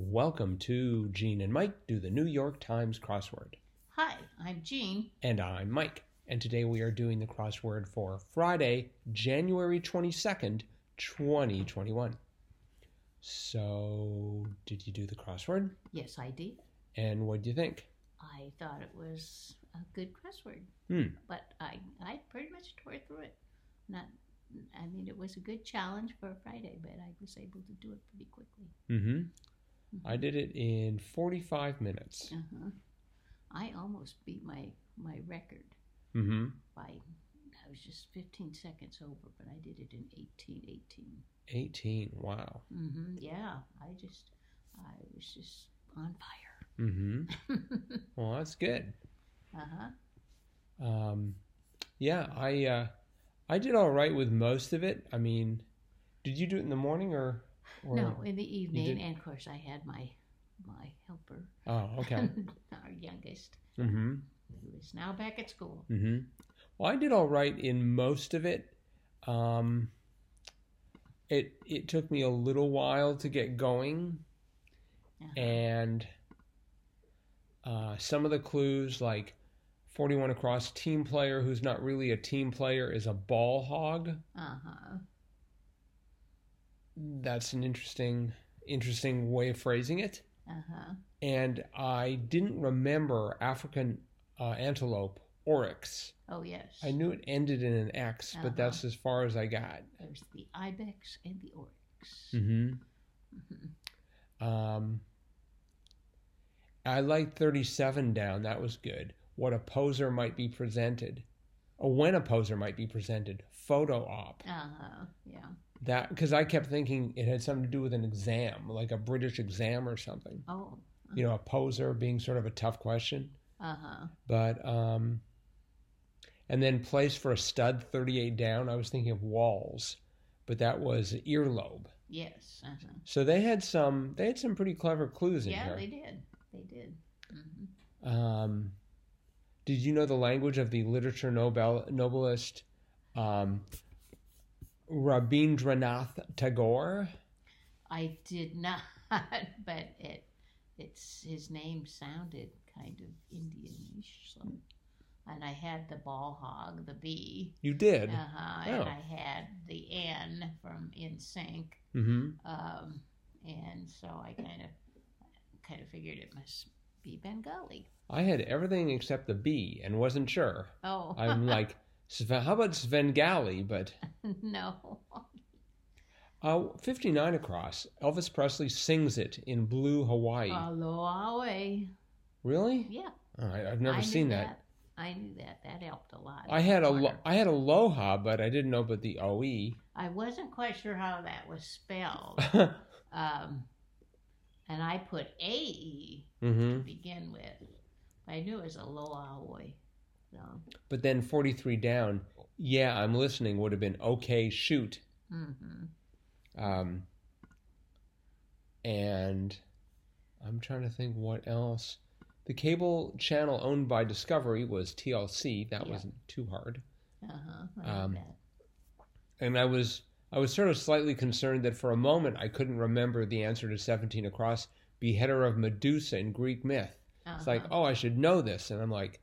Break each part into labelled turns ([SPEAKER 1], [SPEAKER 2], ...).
[SPEAKER 1] Welcome to Gene and Mike do the New York Times crossword.
[SPEAKER 2] Hi, I'm Jean.
[SPEAKER 1] And I'm Mike. And today we are doing the crossword for Friday, January 22nd, 2021. So, did you do the crossword?
[SPEAKER 2] Yes, I did.
[SPEAKER 1] And what do you think?
[SPEAKER 2] I thought it was a good crossword,
[SPEAKER 1] Hmm.
[SPEAKER 2] but I I pretty much tore through it. Not, I mean, it was a good challenge for a Friday, but I was able to do it pretty quickly.
[SPEAKER 1] Mm-hmm. I did it in 45 minutes.
[SPEAKER 2] Uh-huh. I almost beat my my record
[SPEAKER 1] Mm-hmm.
[SPEAKER 2] by I was just 15 seconds over, but I did it in 18 18.
[SPEAKER 1] 18. Wow.
[SPEAKER 2] Mm-hmm. Yeah, I just I was just on fire.
[SPEAKER 1] Mm-hmm. Well, that's good.
[SPEAKER 2] uh-huh.
[SPEAKER 1] Um, yeah, I uh, I did all right with most of it. I mean, did you do it in the morning or? Or
[SPEAKER 2] No, in the evening, and of course I had my my helper,
[SPEAKER 1] Oh, okay.
[SPEAKER 2] our youngest,
[SPEAKER 1] mm-hmm.
[SPEAKER 2] who is now back at school.
[SPEAKER 1] Mm-hmm. Well, I did all right in most of it. Um, it it took me a little while to get going,
[SPEAKER 2] Uh-huh.
[SPEAKER 1] and uh, some of the clues, like forty-one across, team player who's not really a team player is a ball hog.
[SPEAKER 2] Uh-huh.
[SPEAKER 1] That's an interesting interesting way of phrasing it.
[SPEAKER 2] Uh-huh.
[SPEAKER 1] And I didn't remember African uh, antelope oryx.
[SPEAKER 2] Oh yes.
[SPEAKER 1] I knew it ended in an X,
[SPEAKER 2] Uh-huh.
[SPEAKER 1] but that's as far as I got.
[SPEAKER 2] There's the ibex and the oryx.
[SPEAKER 1] Mm-hmm.
[SPEAKER 2] Mhm.
[SPEAKER 1] Um, I liked 37 down. That was good. What a poser might be presented. When a poser might be presented. Photo op.
[SPEAKER 2] Uh-huh. Yeah.
[SPEAKER 1] That because I kept thinking it had something to do with an exam, like a British exam or something.
[SPEAKER 2] Oh.
[SPEAKER 1] You know, a poser being sort of a tough question.
[SPEAKER 2] Uh-huh.
[SPEAKER 1] But um, and then place for a stud 38 down. I was thinking of walls, but that was earlobe.
[SPEAKER 2] Yes. Uh-huh.
[SPEAKER 1] So they had some. They had some pretty clever clues in
[SPEAKER 2] Yeah,
[SPEAKER 1] here.
[SPEAKER 2] they did. They did. hmm
[SPEAKER 1] Um, did you know the language of the literature Nobel Nobelist um, Rabindranath Tagore?
[SPEAKER 2] I did not, but it it's his name sounded kind of Indianish, so and I had the ball hog, the B.
[SPEAKER 1] You did.
[SPEAKER 2] Uh-huh.
[SPEAKER 1] Oh.
[SPEAKER 2] And I had the N from NSYNC.
[SPEAKER 1] hmm
[SPEAKER 2] Um, and so I kind of kind of figured it must be Bengali.
[SPEAKER 1] I had everything except the B and wasn't sure.
[SPEAKER 2] Oh,
[SPEAKER 1] I'm like, Sven, how about Svengali? But
[SPEAKER 2] no.
[SPEAKER 1] uh, 59 across. Elvis Presley sings it in Blue Hawaii.
[SPEAKER 2] Aloha.
[SPEAKER 1] really?
[SPEAKER 2] Yeah.
[SPEAKER 1] All right, I've never
[SPEAKER 2] I
[SPEAKER 1] seen that.
[SPEAKER 2] I knew that. That helped a lot.
[SPEAKER 1] I had a lo- I had Aloha, but I didn't know about the. OE.
[SPEAKER 2] I wasn't quite sure how that was spelled. um, and I put AE
[SPEAKER 1] hmm
[SPEAKER 2] to begin with. I knew it was Aloha. So,
[SPEAKER 1] But then 43 down, yeah, I'm listening would have been okay, shoot.
[SPEAKER 2] Mm-hmm.
[SPEAKER 1] Um, and I'm trying to think what else. The cable channel owned by Discovery was TLC. That
[SPEAKER 2] Yeah.
[SPEAKER 1] wasn't too hard.
[SPEAKER 2] uh-huh. I
[SPEAKER 1] Um,
[SPEAKER 2] that.
[SPEAKER 1] And I was I was sort of slightly concerned that for a moment I couldn't remember the answer to 17 across beheader of Medusa in Greek myth. It's like,
[SPEAKER 2] Uh-huh.
[SPEAKER 1] oh, I should know this, and I'm like,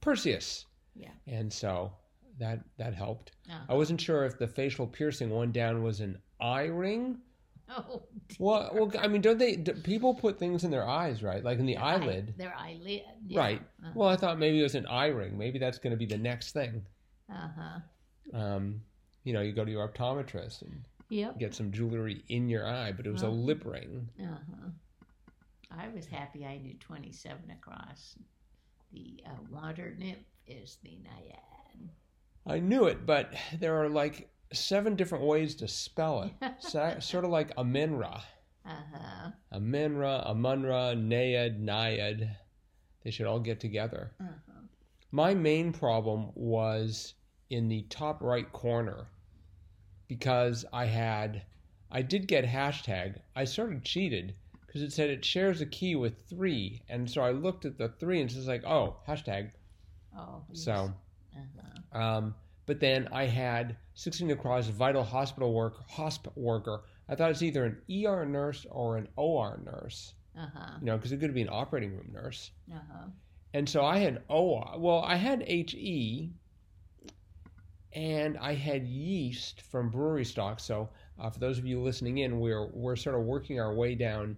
[SPEAKER 1] Perseus.
[SPEAKER 2] Yeah.
[SPEAKER 1] And so that that helped.
[SPEAKER 2] Uh-huh.
[SPEAKER 1] I wasn't sure if the facial piercing one down was an eye ring.
[SPEAKER 2] Oh, dear.
[SPEAKER 1] Well, well, I mean, don't they? Do people put things in their eyes, right? Like in the
[SPEAKER 2] Eye-
[SPEAKER 1] eyelid,
[SPEAKER 2] their eyelid. Yeah.
[SPEAKER 1] right?
[SPEAKER 2] Uh
[SPEAKER 1] Well, I thought maybe it was an eye ring. Maybe that's going to be the next thing.
[SPEAKER 2] Uh huh.
[SPEAKER 1] Um, you know, you go to your optometrist and
[SPEAKER 2] Yep.
[SPEAKER 1] get some jewelry in your eye, but it was a
[SPEAKER 2] Uh-huh.
[SPEAKER 1] lip ring.
[SPEAKER 2] Uh huh. I was happy I knew 27 across. The uh, water nymph is the naiad.
[SPEAKER 1] I knew it, but there are like seven different ways to spell it. so, sort of like Amenra,
[SPEAKER 2] Uh huh.
[SPEAKER 1] Amenra, Amunra, Naiad, Naiad. They should all get together.
[SPEAKER 2] Uh huh.
[SPEAKER 1] My main problem was in the top right corner because I had, I did get hashtag. I sort of cheated because it said it shares a key with three. And so I looked at the three and it's just like, oh, hashtag.
[SPEAKER 2] Oh.
[SPEAKER 1] So,
[SPEAKER 2] Uh-huh.
[SPEAKER 1] um, but then I had 16 across vital hospital work, hosp worker, I thought it's either an ER nurse or an OR nurse.
[SPEAKER 2] Uh huh.
[SPEAKER 1] You know, because it could be an operating room nurse.
[SPEAKER 2] Uh huh.
[SPEAKER 1] And so I had OR. Well, I had HE, and I had yeast from brewery stock. So uh, for those of you listening in, we're we're sort of working our way down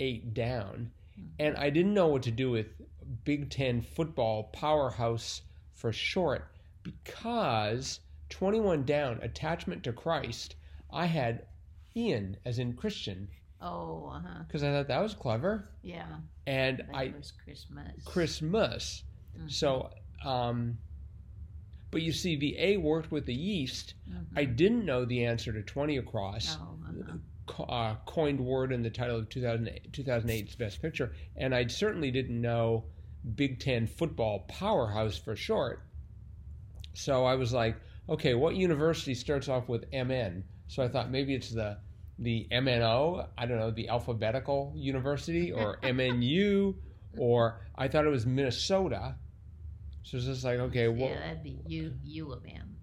[SPEAKER 1] eight down, and I didn't know what to do with Big Ten football powerhouse for short because twenty one down attachment to Christ. I had Ian as in Christian
[SPEAKER 2] Oh, uh huh.
[SPEAKER 1] because I thought that was clever,
[SPEAKER 2] Yeah.
[SPEAKER 1] and
[SPEAKER 2] That
[SPEAKER 1] I
[SPEAKER 2] was Christmas.
[SPEAKER 1] Christmas.
[SPEAKER 2] Mhm.
[SPEAKER 1] So, um, but you see, the A worked with the yeast.
[SPEAKER 2] Mhm.
[SPEAKER 1] I didn't know the answer to 20 across,
[SPEAKER 2] Oh, uh-huh.
[SPEAKER 1] co- uh, coined word in the title of 2008, 2008's Best Picture, and I certainly didn't know Big Ten football powerhouse for short. So I was like, okay, what university starts off with MN? So I thought maybe it's the the MNO, I don't know, the alphabetical university, or MNU, or I thought it was Minnesota. So it's just like, okay, well,
[SPEAKER 2] yeah, that'd be U U of M.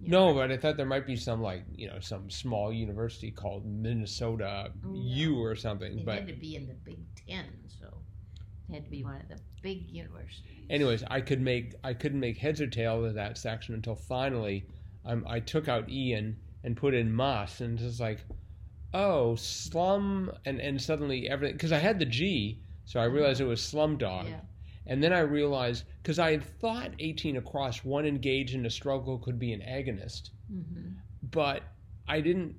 [SPEAKER 2] You
[SPEAKER 1] no, but I thought there might be some like you know some small university called Minnesota U or something.
[SPEAKER 2] it
[SPEAKER 1] But
[SPEAKER 2] had to be in the Big Ten, so it had to be one of the big universities.
[SPEAKER 1] anyways, I could make I couldn't make heads or tail of that section until finally um, I took out Ian and put in Moss, and it's just like, oh, slum, and and suddenly everything because I had the G, so I realized it was Slumdog.
[SPEAKER 2] Yeah.
[SPEAKER 1] And then I realized because I had thought 18 across, one engaged in a struggle could be an agonist.
[SPEAKER 2] hmm
[SPEAKER 1] but I didn't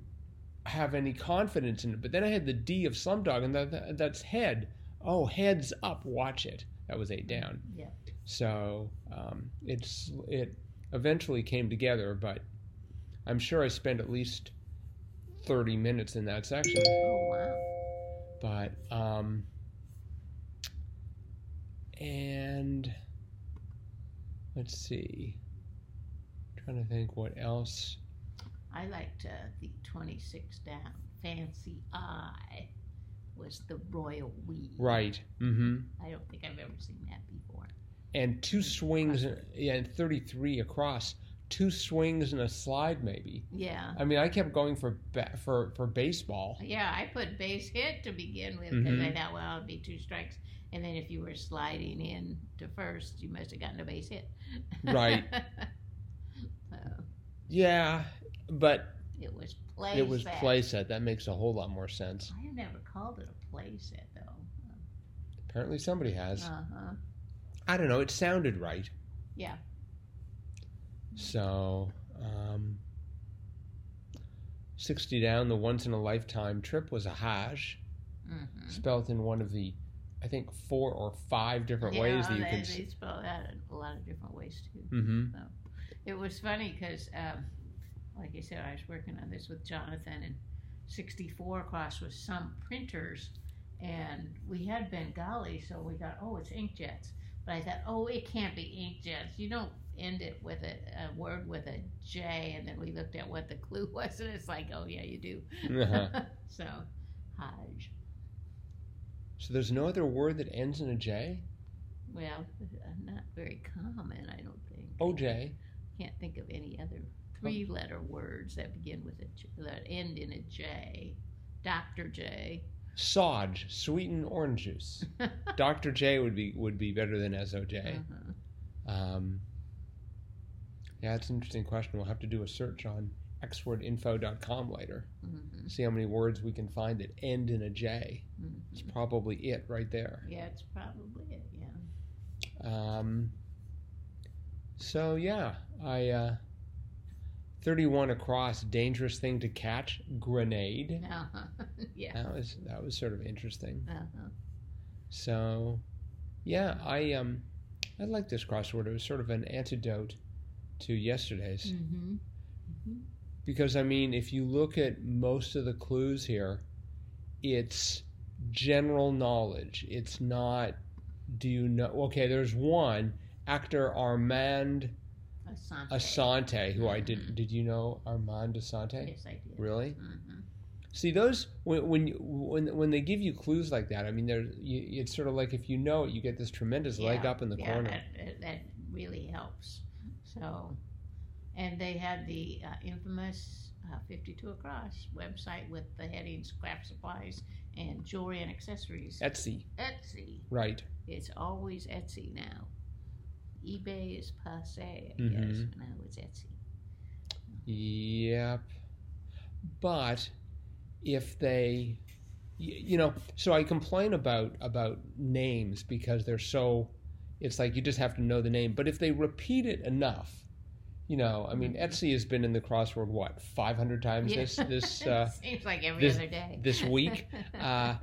[SPEAKER 1] have any confidence in it. But then I had the D of Slumdog, and that, that, that's head. Oh, heads up, watch it. That was eight down.
[SPEAKER 2] Yeah.
[SPEAKER 1] So um, it's it eventually came together, but I'm sure I spent at least 30 minutes in that section.
[SPEAKER 2] Oh wow.
[SPEAKER 1] But um, and let's see. trying to think what else.
[SPEAKER 2] I liked uh, the 26 down. Fancy Eye was the royal weed.
[SPEAKER 1] Right. Mm-hmm.
[SPEAKER 2] I don't think I've ever seen that before.
[SPEAKER 1] and two swings, yeah, and 33 across, two swings and a slide maybe.
[SPEAKER 2] Yeah.
[SPEAKER 1] I mean, I kept going for ba- for for baseball.
[SPEAKER 2] Yeah, I put base hit to begin with because I
[SPEAKER 1] Mhm.
[SPEAKER 2] thought, well, it'd be two strikes. And then if you were sliding in to first, you must have gotten a base hit.
[SPEAKER 1] Right.
[SPEAKER 2] so
[SPEAKER 1] Yeah, but
[SPEAKER 2] it was play
[SPEAKER 1] it was
[SPEAKER 2] set.
[SPEAKER 1] play set. That makes a whole lot more sense.
[SPEAKER 2] I never called it a play set, though.
[SPEAKER 1] Apparently, somebody has.
[SPEAKER 2] Uh huh.
[SPEAKER 1] I don't know. It sounded right.
[SPEAKER 2] Yeah.
[SPEAKER 1] So, um, 60 down, the once in a lifetime trip was a Hajj,
[SPEAKER 2] Mm-hmm.
[SPEAKER 1] spelt in one of the, I think, four or five different
[SPEAKER 2] yeah,
[SPEAKER 1] ways that you
[SPEAKER 2] they,
[SPEAKER 1] can.
[SPEAKER 2] they spell that a lot of different ways too.
[SPEAKER 1] Mm-hmm.
[SPEAKER 2] It was funny because, um, like I said, I was working on this with Jonathan, and 64 across was some printers, and we had Bengali, so we thought, oh, it's inkjets. But I thought, oh, it can't be inkjets. You don't end it with a, a word with a J, and then we looked at what the clue was, and it's like, oh, yeah, you do.
[SPEAKER 1] Uh-huh.
[SPEAKER 2] so, Hajj.
[SPEAKER 1] So there's no other word that ends in a J?
[SPEAKER 2] Well, uh, not very common, I don't think.
[SPEAKER 1] OJ.
[SPEAKER 2] Can't think of any other three-letter words that begin with a J, that end in a J. Doctor J.
[SPEAKER 1] Sodge, sweetened orange juice. Dr. J would be would be better than SOJ.
[SPEAKER 2] Uh-huh.
[SPEAKER 1] Um, yeah, that's an interesting question. We'll have to do a search on xwordinfo.com later.
[SPEAKER 2] Mhm.
[SPEAKER 1] See how many words we can find that end in a J.
[SPEAKER 2] Mhm.
[SPEAKER 1] It's probably it right there.
[SPEAKER 2] Yeah, it's probably it. Yeah.
[SPEAKER 1] Um, so yeah, I uh, 31 across, dangerous thing to catch, grenade.
[SPEAKER 2] Uh-huh. yeah.
[SPEAKER 1] That was that was sort of interesting.
[SPEAKER 2] Uh-huh.
[SPEAKER 1] So, yeah, I um, I like this crossword. It was sort of an antidote to yesterday's
[SPEAKER 2] Mm-hmm.
[SPEAKER 1] because I mean, if you look at most of the clues here, it's general knowledge. It's not. Do you know? Okay, there's one actor Armand
[SPEAKER 2] Assante.
[SPEAKER 1] Assante, who I
[SPEAKER 2] Mhm.
[SPEAKER 1] did. Did you know Armand Assante?
[SPEAKER 2] Yes, I did.
[SPEAKER 1] Really?
[SPEAKER 2] Mm-hmm.
[SPEAKER 1] See those when when you- when when they give you clues like that. I mean, there's you, it's sort of like if you know it, you get this tremendous leg up in the
[SPEAKER 2] yeah,
[SPEAKER 1] corner.
[SPEAKER 2] That- that really helps. So, and they had the uh, infamous uh, 52 Across website with the headings craft supplies and jewelry and accessories.
[SPEAKER 1] Etsy,
[SPEAKER 2] Etsy.
[SPEAKER 1] right?
[SPEAKER 2] It's always Etsy now. eBay is passe, I
[SPEAKER 1] Mhm.
[SPEAKER 2] guess. Now it's Etsy.
[SPEAKER 1] Yep. But if they, you know, so I complain about about names because they're so. It's like you just have to know the name. But if they repeat it enough, you know, I mean, Etsy has been in the crossword what five hundred times
[SPEAKER 2] Yeah.
[SPEAKER 1] this this. Uh,
[SPEAKER 2] Seems like every
[SPEAKER 1] this-
[SPEAKER 2] other day.
[SPEAKER 1] this week, uh,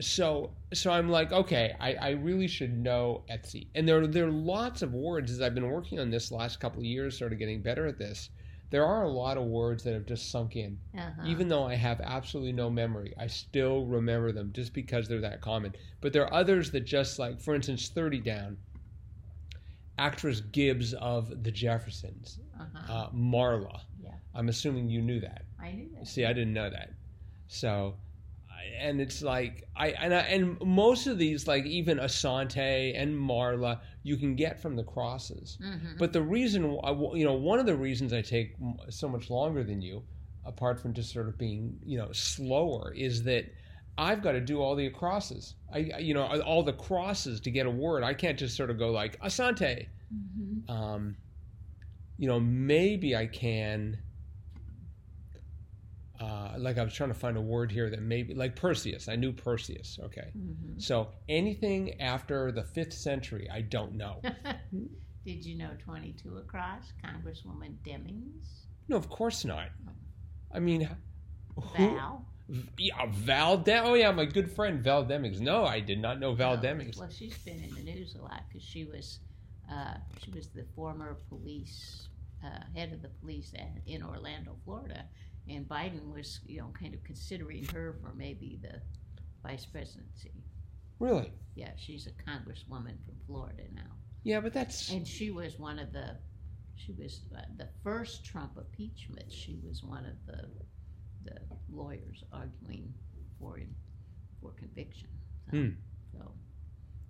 [SPEAKER 1] so so I'm like, okay, I, I really should know Etsy. And there there are lots of words as I've been working on this last couple of years, sort of getting better at this. There are a lot of words that have just sunk in.
[SPEAKER 2] uh-huh.
[SPEAKER 1] Even though I have absolutely no memory, I still remember them just because they're that common. But there are others that just like, for instance, 30 down. Actress Gibbs of the Jeffersons,
[SPEAKER 2] uh-huh.
[SPEAKER 1] uh, Marla.
[SPEAKER 2] Yeah.
[SPEAKER 1] I'm assuming you knew that.
[SPEAKER 2] I knew that.
[SPEAKER 1] See, I didn't know that. So, and it's like I and I, and most of these, like even Assante and Marla, you can get from the crosses.
[SPEAKER 2] Mhm.
[SPEAKER 1] But the reason, I, you know, one of the reasons I take so much longer than you, apart from just sort of being, you know, slower, is that I've got to do all the crosses. I, you know, all the crosses to get a word. I can't just sort of go like Assante.
[SPEAKER 2] Mhm.
[SPEAKER 1] Um, you know, maybe I can. Uh, like I was trying to find a word here that maybe like Perseus. I knew Perseus. Okay,
[SPEAKER 2] Mhm.
[SPEAKER 1] so anything after the fifth century, I don't know.
[SPEAKER 2] Did you know 22 across? Congresswoman Demings?
[SPEAKER 1] no, of course not. I mean, who?
[SPEAKER 2] Val?
[SPEAKER 1] Yeah, Val. De- oh yeah, my good friend Val Demings. No, I did not know Val
[SPEAKER 2] No.
[SPEAKER 1] Demings.
[SPEAKER 2] Well, she's been in the news a lot because she was uh, she was the former police uh, head of the police at, in Orlando, Florida, and Biden was you know kind of considering her for maybe the vice presidency.
[SPEAKER 1] Really?
[SPEAKER 2] Yeah, she's a congresswoman from Florida now,
[SPEAKER 1] Yeah, but that's
[SPEAKER 2] and she was one of the she was uh, the first Trump impeachment. She was one of the the lawyers arguing for him for conviction. So,
[SPEAKER 1] Hmm.
[SPEAKER 2] so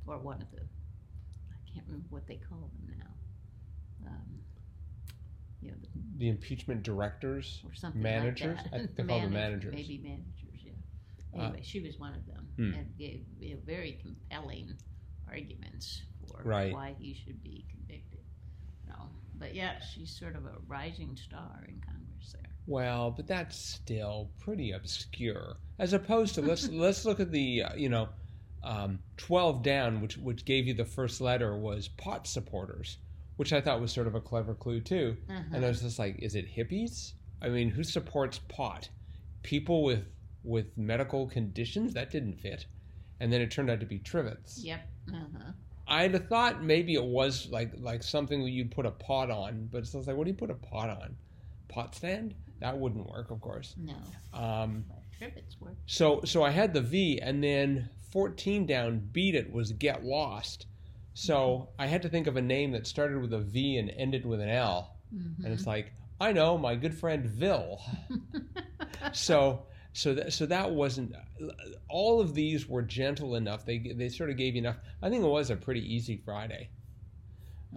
[SPEAKER 2] or one of the I can't remember what they call them now. Um, you know, the,
[SPEAKER 1] the impeachment directors.
[SPEAKER 2] or something
[SPEAKER 1] Managers?
[SPEAKER 2] Like that.
[SPEAKER 1] I think they call them
[SPEAKER 2] Manage-
[SPEAKER 1] managers.
[SPEAKER 2] Maybe managers. Yeah.
[SPEAKER 1] Uh,
[SPEAKER 2] Anyway, she was one of them
[SPEAKER 1] Hmm.
[SPEAKER 2] and gave you know, very compelling arguments for
[SPEAKER 1] Right.
[SPEAKER 2] why he should be convicted. No, but yeah, she's sort of a rising star in Congress there.
[SPEAKER 1] Well, but that's still pretty obscure. As opposed to let's let's look at the uh, you know um, twelve down, which which gave you the first letter was pot supporters, which I thought was sort of a clever clue too. And I was just like, is it hippies? I mean, who supports pot? People with with medical conditions that didn't fit, and then it turned out to be trivets.
[SPEAKER 2] Yep. Uh-huh.
[SPEAKER 1] I'd have thought maybe it was like like something that you'd put a pot on, but it's like, what do you put a pot on? Pot stand? That wouldn't work, of course.
[SPEAKER 2] No,
[SPEAKER 1] Um,
[SPEAKER 2] but trivets were.
[SPEAKER 1] so so I had the V, and then 14 down, beat it was get lost. So I had to think of a name that started with a V and ended with an L,
[SPEAKER 2] Mhm.
[SPEAKER 1] and it's like I know my good friend Vil. So so that so that wasn't. All of these were gentle enough. They they sort of gave you enough. I think it was a pretty easy Friday.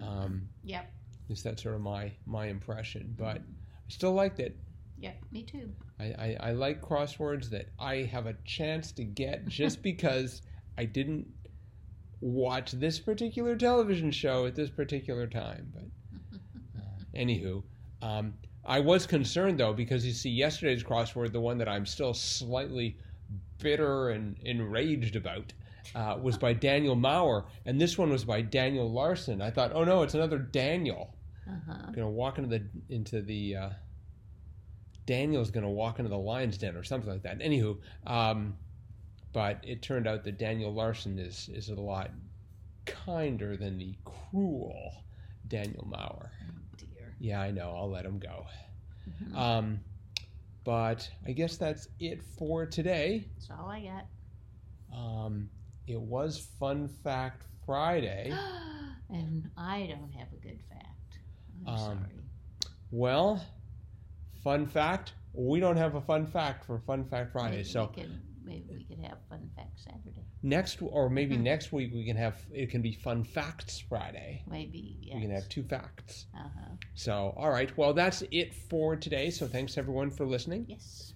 [SPEAKER 1] Um,
[SPEAKER 2] Yep.
[SPEAKER 1] at least that's sort of my my impression, but I still liked it.
[SPEAKER 2] Yep. Me too.
[SPEAKER 1] I, I, I like crosswords that I have a chance to get just because I didn't watch this particular television show at this particular time. But uh, anywho, um, I was concerned though because you see yesterday's crossword, the one that I'm still slightly bitter and enraged about. Uh, was by Daniel Maurer, and this one was by Daniel Larsen. I thought, oh no, it's another Daniel
[SPEAKER 2] Uh-huh.
[SPEAKER 1] gonna walk into the into the uh, Daniel's gonna walk into the lion's den or something like that. Anywho, um, but it turned out that Daniel Larsen is is a lot kinder than the cruel Daniel Maurer.
[SPEAKER 2] Oh dear.
[SPEAKER 1] Yeah, I know. I'll let him go.
[SPEAKER 2] Mhm.
[SPEAKER 1] Um, but I guess that's it for today.
[SPEAKER 2] That's all I got.
[SPEAKER 1] Um, it was Fun Fact Friday.
[SPEAKER 2] and I don't have a good fact. I'm
[SPEAKER 1] Um,
[SPEAKER 2] sorry.
[SPEAKER 1] Well, fun fact: we don't have a fun fact for Fun Fact Friday.
[SPEAKER 2] maybe
[SPEAKER 1] So
[SPEAKER 2] maybe we could have fun fact Saturday.
[SPEAKER 1] next or maybe
[SPEAKER 2] Mhm.
[SPEAKER 1] next week we can have it can be fun facts Friday.
[SPEAKER 2] Maybe. Yes.
[SPEAKER 1] We can have two facts.
[SPEAKER 2] Uh-huh.
[SPEAKER 1] So, all right. Well, that's it for today. So, thanks everyone for listening,
[SPEAKER 2] Yes.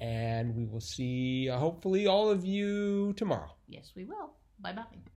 [SPEAKER 1] and we will see uh, hopefully all of you tomorrow.
[SPEAKER 2] Yes, we will. Bye bye.